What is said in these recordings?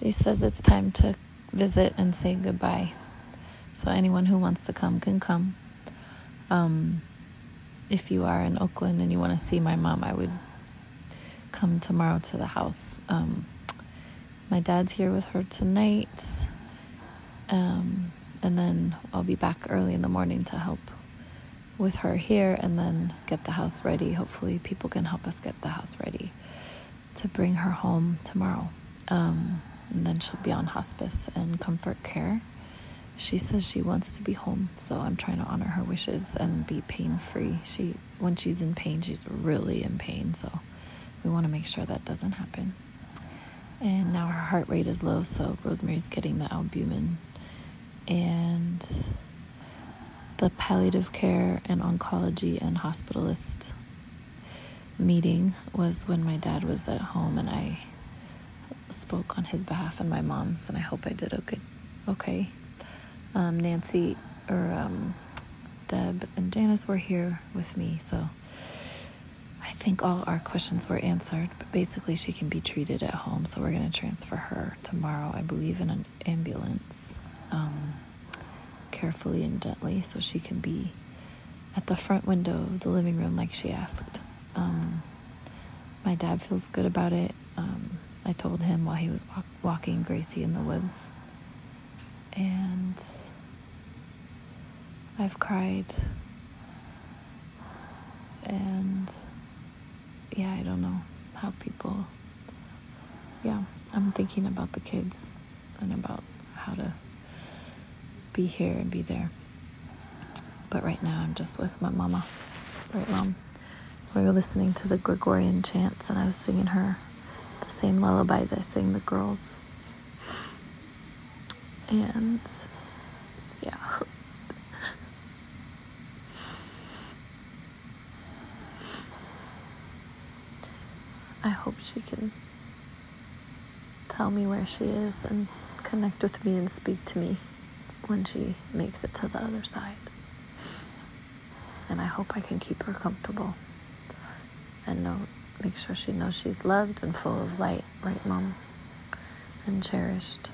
She says it's time to visit and say goodbye. So anyone who wants to come can come. Um, if you are in Oakland and you want to see my mom, I would come tomorrow to the house. Um, my dad's here with her tonight. Um, and then I'll be back early in the morning to help with her here and then get the house ready. Hopefully, people can help us get the house ready to bring her home tomorrow. Um, and then she'll be on hospice and comfort care. She says she wants to be home, so I'm trying to honor her wishes and be pain free. She, when she's in pain, she's really in pain, so we want to make sure that doesn't happen. And now her heart rate is low, so Rosemary's getting the albumin. And the palliative care and oncology and hospitalist meeting was when my dad was at home and I spoke on his behalf and my mom's, and I hope I did okay. Okay. Um, Nancy or um, Deb and Janice were here with me, so I think all our questions were answered. But basically, she can be treated at home, so we're going to transfer her tomorrow, I believe, in an ambulance. Um, carefully and gently so she can be at the front window of the living room like she asked. Um, my dad feels good about it. Um, I told him while he was walk- walking Gracie in the woods. And I've cried. And yeah, I don't know how people. Yeah, I'm thinking about the kids and about how to be here and be there. But right now, I'm just with my mama. Right, mom? We were listening to the Gregorian chants, and I was singing her the same lullabies I sing the girls. And yeah. I hope she can tell me where she is and connect with me and speak to me when she makes it to the other side. And I hope I can keep her comfortable and know, make sure she knows she's loved and full of light, right, Mom? And cherished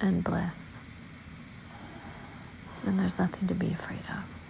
and blessed. And there's nothing to be afraid of.